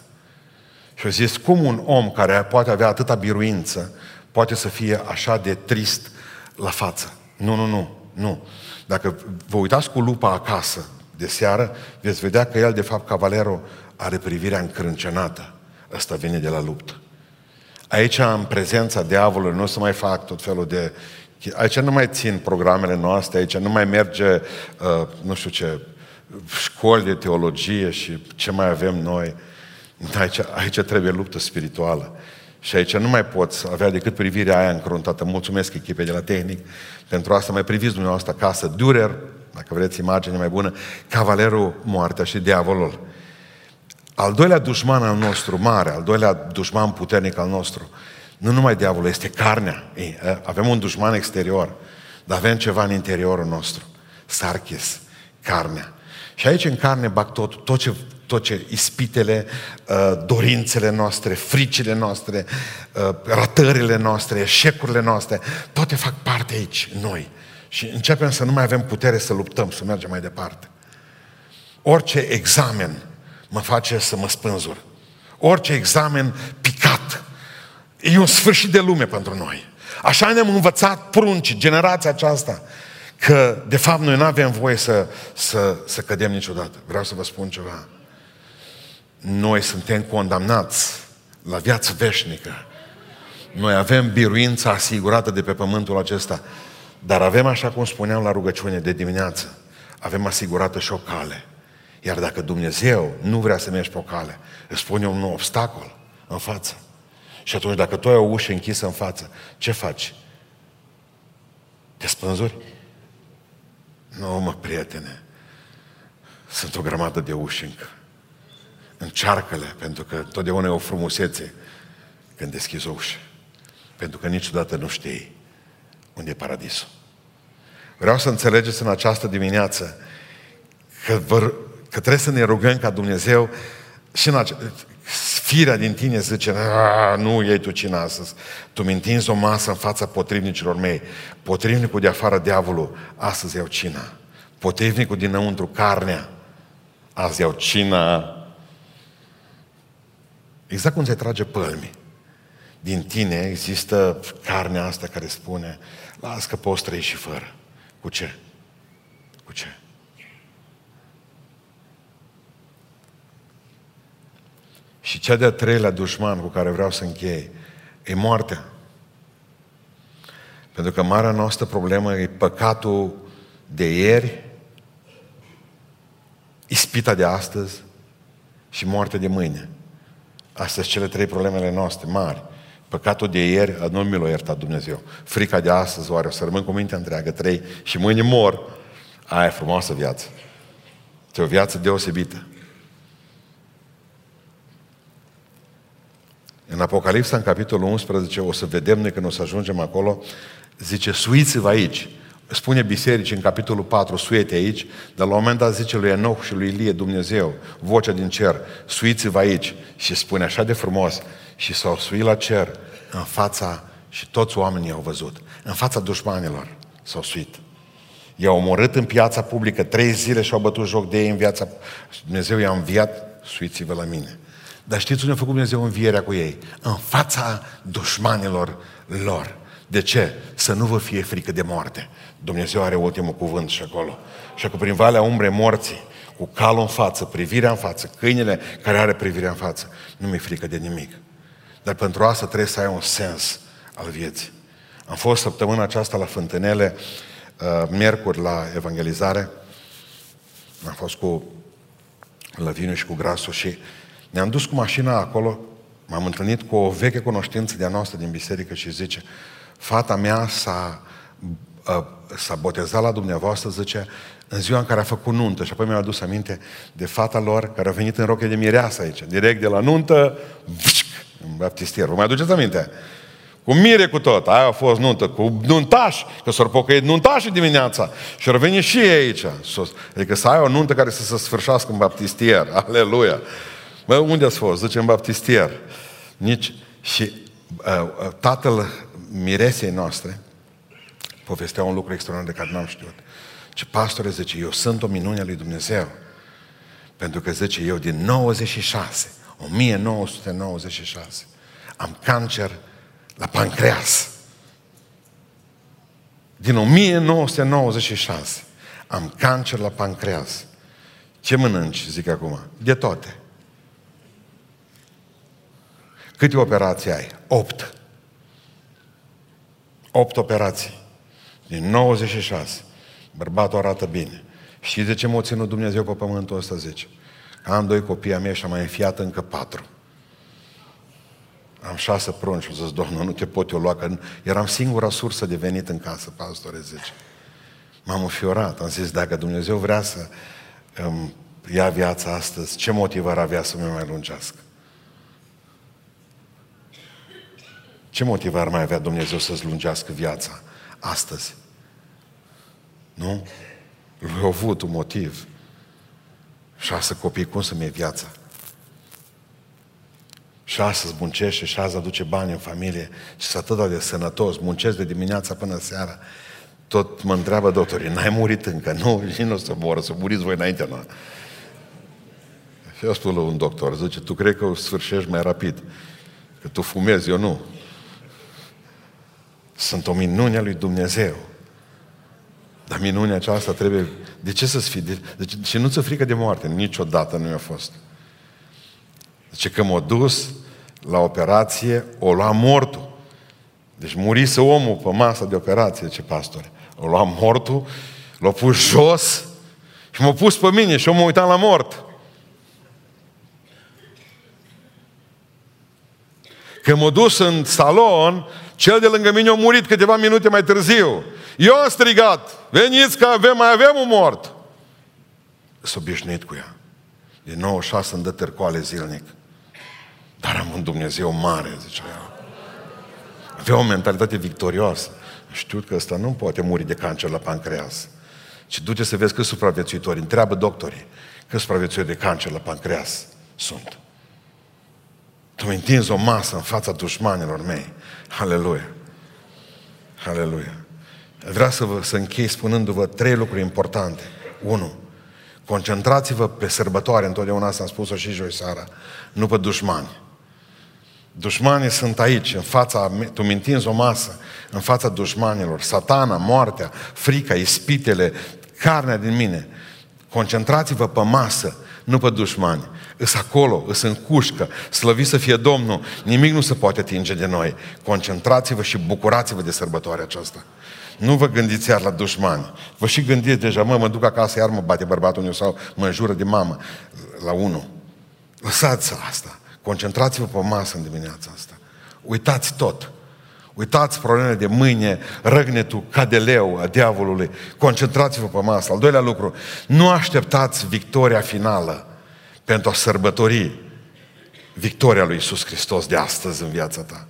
Speaker 1: Și au zis, cum un om care poate avea atâta biruință, poate să fie așa de trist la față? Nu, nu, nu, nu. Dacă vă uitați cu lupa acasă de seară, veți vedea că el, de fapt, cavalerul, are privirea încrâncenată. Ăsta vine de la luptă. Aici, în prezența diavolului, nu o să mai fac tot felul de... Aici nu mai țin programele noastre, aici nu mai merge, uh, nu știu ce, școli de teologie și ce mai avem noi. Aici, aici trebuie luptă spirituală. Și aici nu mai poți avea decât privirea aia încruntată. Mulțumesc echipei de la tehnic pentru asta. Mai priviți dumneavoastră acasă. Durer, dacă vreți imagine mai bună, cavalerul moartea și diavolul. Al doilea dușman al nostru mare, al doilea dușman puternic al nostru, nu numai diavolul, este carnea. Ei, avem un dușman exterior, dar avem ceva în interiorul nostru. Sarchis, carnea. Și aici în carne bag tot, tot ce, tot ce ispitele, dorințele noastre, fricile noastre, ratările noastre, eșecurile noastre, toate fac parte aici, noi. Și începem să nu mai avem putere să luptăm, să mergem mai departe. Orice examen mă face să mă spânzur. Orice examen picat e un sfârșit de lume pentru noi. Așa ne-am învățat prunci, generația aceasta, că de fapt noi nu avem voie să, să, să cădem niciodată. Vreau să vă spun ceva. Noi suntem condamnați la viață veșnică. Noi avem biruința asigurată de pe pământul acesta. Dar avem, așa cum spuneam la rugăciune de dimineață, avem asigurată și o cale. Iar dacă Dumnezeu nu vrea să mergi pe o cale, îți pune un obstacol în față. Și atunci, dacă tu ai o ușă închisă în față, ce faci? Te spânzuri? Nu, mă, prietene. Sunt o grămadă de uși încă. Încearcă-le, pentru că totdeauna e o frumusețe când deschizi o ușă. Pentru că niciodată nu știi unde e paradisul. Vreau să înțelegeți în această dimineață că, vă, că trebuie să ne rugăm ca Dumnezeu și în ace- firea din tine zice, nu iei tu cina astăzi. Tu mi întinzi o masă în fața potrivnicilor mei. Potrivnicul de afară, diavolul, astăzi iau cina. Potrivnicul dinăuntru, carnea, azi iau cina. Exact cum se trage pălmi. Din tine există carnea asta care spune, las că poți trăi și fără. Cu ce? Cu ce? Și cea de-a treilea dușman cu care vreau să închei e moartea. Pentru că marea noastră problemă e păcatul de ieri, ispita de astăzi și moartea de mâine. Astea sunt cele trei problemele noastre mari. Păcatul de ieri, nu mi l-a iertat Dumnezeu. Frica de astăzi, oare o să rămân cu mintea întreagă, trei, și mâine mor. Aia e frumoasă viață. E o viață deosebită. În Apocalipsa, în capitolul 11, o să vedem noi când o să ajungem acolo, zice, suiți-vă aici. Spune biserici în capitolul 4, suiete aici, dar la un moment dat zice lui Enoch și lui Ilie Dumnezeu, vocea din cer, suiți-vă aici. Și spune așa de frumos, și s-au suit la cer în fața, și toți oamenii au văzut, în fața dușmanilor s-au suit. I-au omorât în piața publică trei zile și au bătut joc de ei în viața... Dumnezeu i-a înviat, suiți-vă la mine. Dar știți unde a făcut Dumnezeu învierea cu ei? În fața dușmanilor lor. De ce? Să nu vă fie frică de moarte. Dumnezeu are ultimul cuvânt și acolo. Și cu prin valea umbre morții, cu calul în față, privirea în față, câinele care are privirea în față, nu mi-e frică de nimic. Dar pentru asta trebuie să ai un sens al vieții. Am fost săptămâna aceasta la Fântânele, uh, miercuri la evangelizare. Am fost cu Lăviniu și cu Grasul și ne-am dus cu mașina acolo, m-am întâlnit cu o veche cunoștință de-a noastră din biserică și zice, fata mea s-a, uh, s-a botezat la dumneavoastră, zice, în ziua în care a făcut nuntă. Și apoi mi-a adus aminte de fata lor care a venit în roche de mireasă aici, direct de la nuntă, în baptistier. Vă mai aduceți aminte? Cu mire cu tot. Aia a fost nuntă, cu nuntași, că s-au pocăit nuntași dimineața. Și au venit și ei aici. Adică să ai o nuntă care să se sfârșească în baptistier. Aleluia! Bă, unde ați fost? Zice, în baptistier. Nici... Și uh, uh, tatăl miresei noastre povestea un lucru extraordinar de care n-am știut. Ce pastore zice, eu sunt o minune a lui Dumnezeu. Pentru că zice, eu din 96, 1996, am cancer la pancreas. Din 1996 am cancer la pancreas. Ce mănânci, zic acum? De toate. Câte operații ai? Opt. Opt operații. Din 96. Bărbatul arată bine. Și de ce m-a ținut Dumnezeu pe pământul ăsta, zice? Am doi copii a mei și am mai înfiat încă patru. Am șase prunci și zis, Doamne, nu te pot eu lua, că eram singura sursă de venit în casă, pastore, zice. M-am înfiorat, am zis, dacă Dumnezeu vrea să îmi ia viața astăzi, ce motiv ar avea să mi mai lungească? Ce motiv ar mai avea Dumnezeu să-ți lungească viața astăzi? Nu? Lui a avut un motiv. Șase copii, cum să-mi viața? Și astăzi muncește și azi aduce bani în familie și să atât de sănătos, muncesc de dimineața până seara. Tot mă întreabă doctorii, n-ai murit încă? Nu, și nu o să moră, să muriți voi înainte, nu. Și eu spun la un doctor, zice, tu crezi că o sfârșești mai rapid, că tu fumezi, eu nu. Sunt o minune a lui Dumnezeu. Dar minunea aceasta trebuie... De ce să-ți fii? De, de, și nu ți frică de moarte. Niciodată nu mi-a fost. Zice că m-a dus la operație, o lua mortul. Deci murise omul pe masa de operație, ce pastore. O lua mortul, l-a pus jos și m-a pus pe mine și eu mă uitam la mort. Când m-a dus în salon, cel de lângă mine a murit câteva minute mai târziu. Eu am strigat, veniți că avem, mai avem un mort. S-a obișnuit cu ea. De 96 îmi dă târcoale zilnic. Dar am un Dumnezeu mare, zicea ea. avea o mentalitate victorioasă. Știu că ăsta nu poate muri de cancer la pancreas. Și du-te să vezi câți supraviețuitori. Întreabă doctorii câți supraviețuitori de cancer la pancreas sunt. Tu mi întinzi o masă în fața dușmanilor mei. Aleluia! Aleluia! Vreau să, vă, să închei spunându-vă trei lucruri importante. Unu, concentrați-vă pe sărbătoare, întotdeauna asta am spus-o și joi seara, nu pe dușmani. Dușmanii sunt aici, în fața, tu mintinzi o masă, în fața dușmanilor, satana, moartea, frica, ispitele, carnea din mine. Concentrați-vă pe masă, nu pe dușmani. Îs acolo, îs în cușcă, slăvit să fie Domnul, nimic nu se poate atinge de noi. Concentrați-vă și bucurați-vă de sărbătoarea aceasta. Nu vă gândiți iar la dușmani. Vă și gândiți deja, mă, mă duc acasă, iar mă bate bărbatul meu sau mă înjură de mamă la unul. Lăsați asta. Concentrați-vă pe masă în dimineața asta. Uitați tot. Uitați problemele de mâine, răgnetul ca de leu a diavolului. Concentrați-vă pe masă. Al doilea lucru, nu așteptați victoria finală pentru a sărbători victoria lui Isus Hristos de astăzi în viața ta.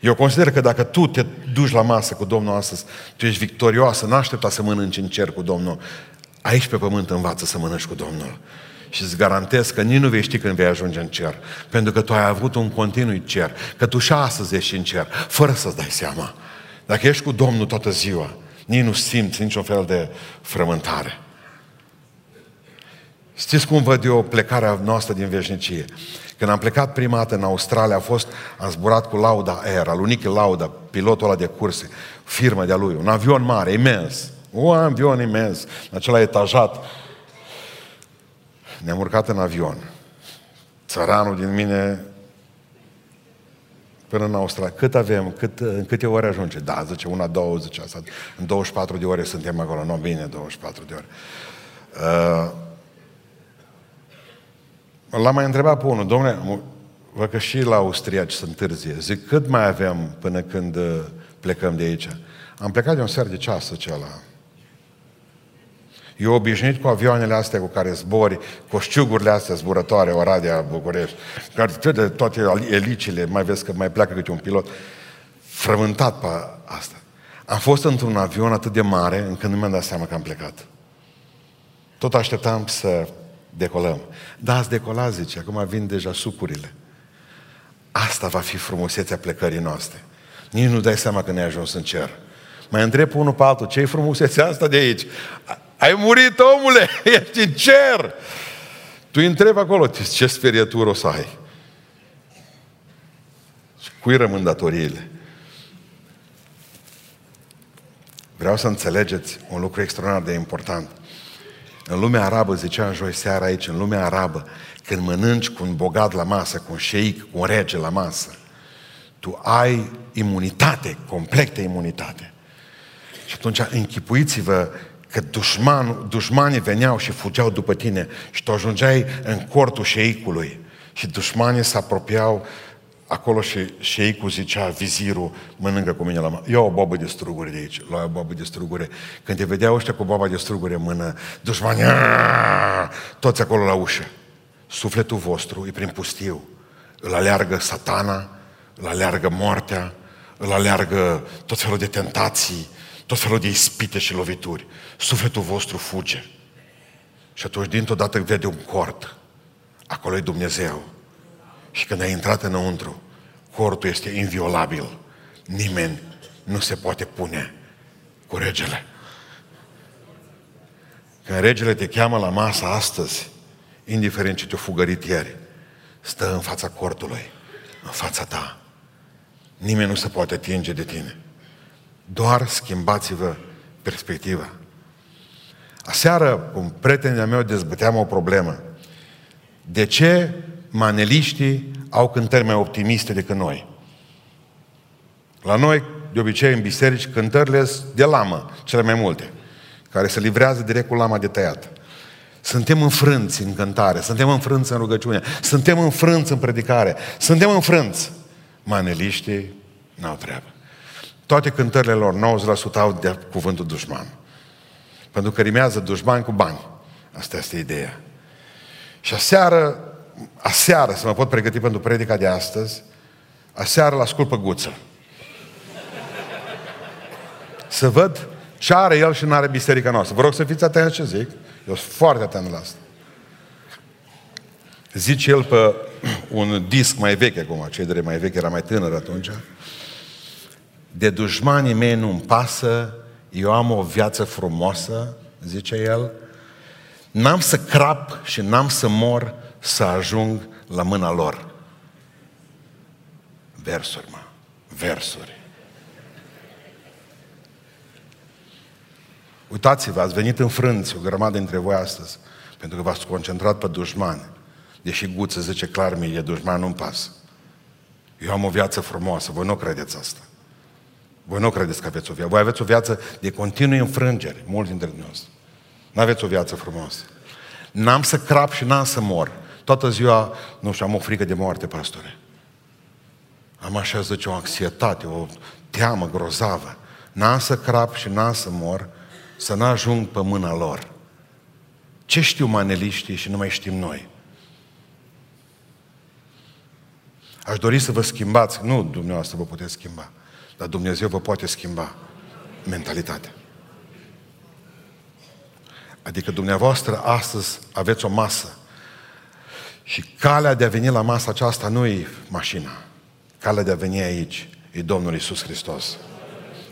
Speaker 1: Eu consider că dacă tu te duci la masă cu Domnul astăzi, tu ești victorioasă, nu aștepta să mănânci în cer cu Domnul. Aici pe pământ învață să mănânci cu Domnul. Și îți garantez că nici nu vei ști când vei ajunge în cer. Pentru că tu ai avut un continuu cer. Că tu și astăzi ești în cer, fără să-ți dai seama. Dacă ești cu Domnul toată ziua, nici nu simți niciun fel de frământare. Știți cum văd eu plecarea noastră din veșnicie? Când am plecat prima dată în Australia, a fost, am zburat cu Lauda Air, al unic Lauda, pilotul ăla de curse, firmă de-a lui, un avion mare, imens, un avion imens, acela etajat, ne-am urcat în avion. Țăranul din mine până în Australia. Cât avem? Cât, în câte ore ajunge? Da, zice, una, două, zice asta. În 24 de ore suntem acolo. Nu, bine, 24 de ore. Uh, L-am mai întrebat pe unul, domnule, văd că și la austriaci sunt târzie. Zic, cât mai avem până când uh, plecăm de aici? Am plecat de un ser de ceas, la eu obișnuit cu avioanele astea cu care zbori, cu șciugurile astea zburătoare, Oradea, București, care de toate elicile, mai vezi că mai pleacă câte un pilot, frământat pe asta. Am fost într-un avion atât de mare încât nu mi-am dat seama că am plecat. Tot așteptam să decolăm. Da, ați decolat, zice, acum vin deja sucurile. Asta va fi frumusețea plecării noastre. Nici nu dai seama că ne-ai ajuns în cer. Mai întreb unul pe altul, ce-i frumusețea asta de aici? Ai murit, omule, *laughs* ești în cer. Tu îi întrebi acolo, ce sperietură o să ai? Și cui rămân datoriile? Vreau să înțelegeți un lucru extraordinar de important. În lumea arabă, ziceam joi seara aici, în lumea arabă, când mănânci cu un bogat la masă, cu un șeic, cu un rege la masă, tu ai imunitate, completă imunitate. Și atunci închipuiți-vă că dușman, dușmanii veneau și fugeau după tine și tu ajungeai în cortul șeicului și dușmanii se apropiau acolo și șeicul zicea, vizirul, mănâncă cu mine la mână. Ia o babă de struguri de aici, lua o babă de struguri. Când te vedeau ăștia cu baba de struguri în mână, dușmanii, toți acolo la ușă. Sufletul vostru e prin pustiu. Îl aleargă satana, îl aleargă moartea, îl aleargă tot felul de tentații, tot felul de ispite și lovituri. Sufletul vostru fuge. Și atunci, dintr-o dată, vede un cort. Acolo e Dumnezeu. Și când ai intrat înăuntru, cortul este inviolabil. Nimeni nu se poate pune cu regele. Când regele te cheamă la masă astăzi, indiferent ce te-a fugărit ieri, stă în fața cortului, în fața ta. Nimeni nu se poate atinge de tine. Doar schimbați-vă perspectiva. Aseară, cu un prieten meu, dezbăteam o problemă. De ce maneliștii au cântări mai optimiste decât noi? La noi, de obicei, în biserici, cântările sunt de lamă, cele mai multe, care se livrează direct cu lama de tăiat. Suntem înfrânți în cântare, suntem înfrânți în rugăciune, suntem înfrânți în predicare, suntem înfrânți. Maneliștii n-au treabă. Toate cântările lor, 90% au de cuvântul dușman. Pentru că rimează dușman cu bani. Asta este ideea. Și aseară, aseară, să mă pot pregăti pentru predica de astăzi, aseară la sculpă guță. Să văd ce are el și nu are biserica noastră. Vă rog să fiți atenți ce zic. Eu sunt foarte atent la asta. Zice el pe un disc mai vechi acum, cei de mai vechi era mai tânăr atunci. De dușmanii mei nu-mi pasă, eu am o viață frumoasă, zice el, n-am să crap și n-am să mor să ajung la mâna lor. Versuri, mă. Versuri. Uitați-vă, ați venit înfrânți o grămadă dintre voi astăzi, pentru că v-ați concentrat pe dușmani. Deși Guță zice clar mie, dușman nu-mi pasă. Eu am o viață frumoasă, voi nu credeți asta. Voi nu credeți că aveți o viață. Voi aveți o viață de continui înfrângeri, mulți dintre dumneavoastră. Nu aveți o viață frumoasă. N-am să crap și n-am să mor. Toată ziua, nu știu, am o frică de moarte, pastore. Am așa, zice, o anxietate, o teamă grozavă. N-am să crap și n-am să mor, să n-ajung pe mâna lor. Ce știu maneliștii și nu mai știm noi? Aș dori să vă schimbați, nu dumneavoastră vă puteți schimba, dar Dumnezeu vă poate schimba mentalitatea. Adică dumneavoastră astăzi aveți o masă și calea de a veni la masa aceasta nu e mașina. Calea de a veni aici e Domnul Isus Hristos.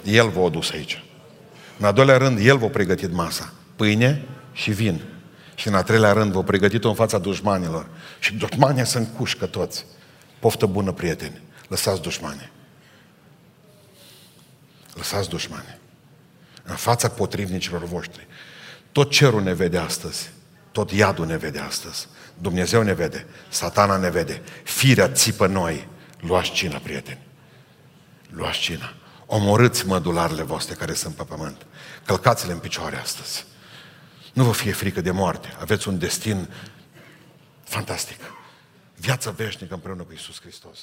Speaker 1: El v-a adus aici. În al doilea rând, El v-a pregătit masa. Pâine și vin. Și în al treilea rând, v-a pregătit-o în fața dușmanilor. Și dușmanii să încușcă toți. Poftă bună, prieteni. Lăsați dușmani. Lăsați dușmani. În fața potrivnicilor voștri. Tot cerul ne vede astăzi. Tot iadul ne vede astăzi. Dumnezeu ne vede. Satana ne vede. Firea țipă noi. Luați cina, prieteni. Luați cina. Omorâți mădularele voastre care sunt pe pământ. Călcați-le în picioare astăzi. Nu vă fie frică de moarte. Aveți un destin fantastic. Viața veșnică împreună cu Isus Hristos.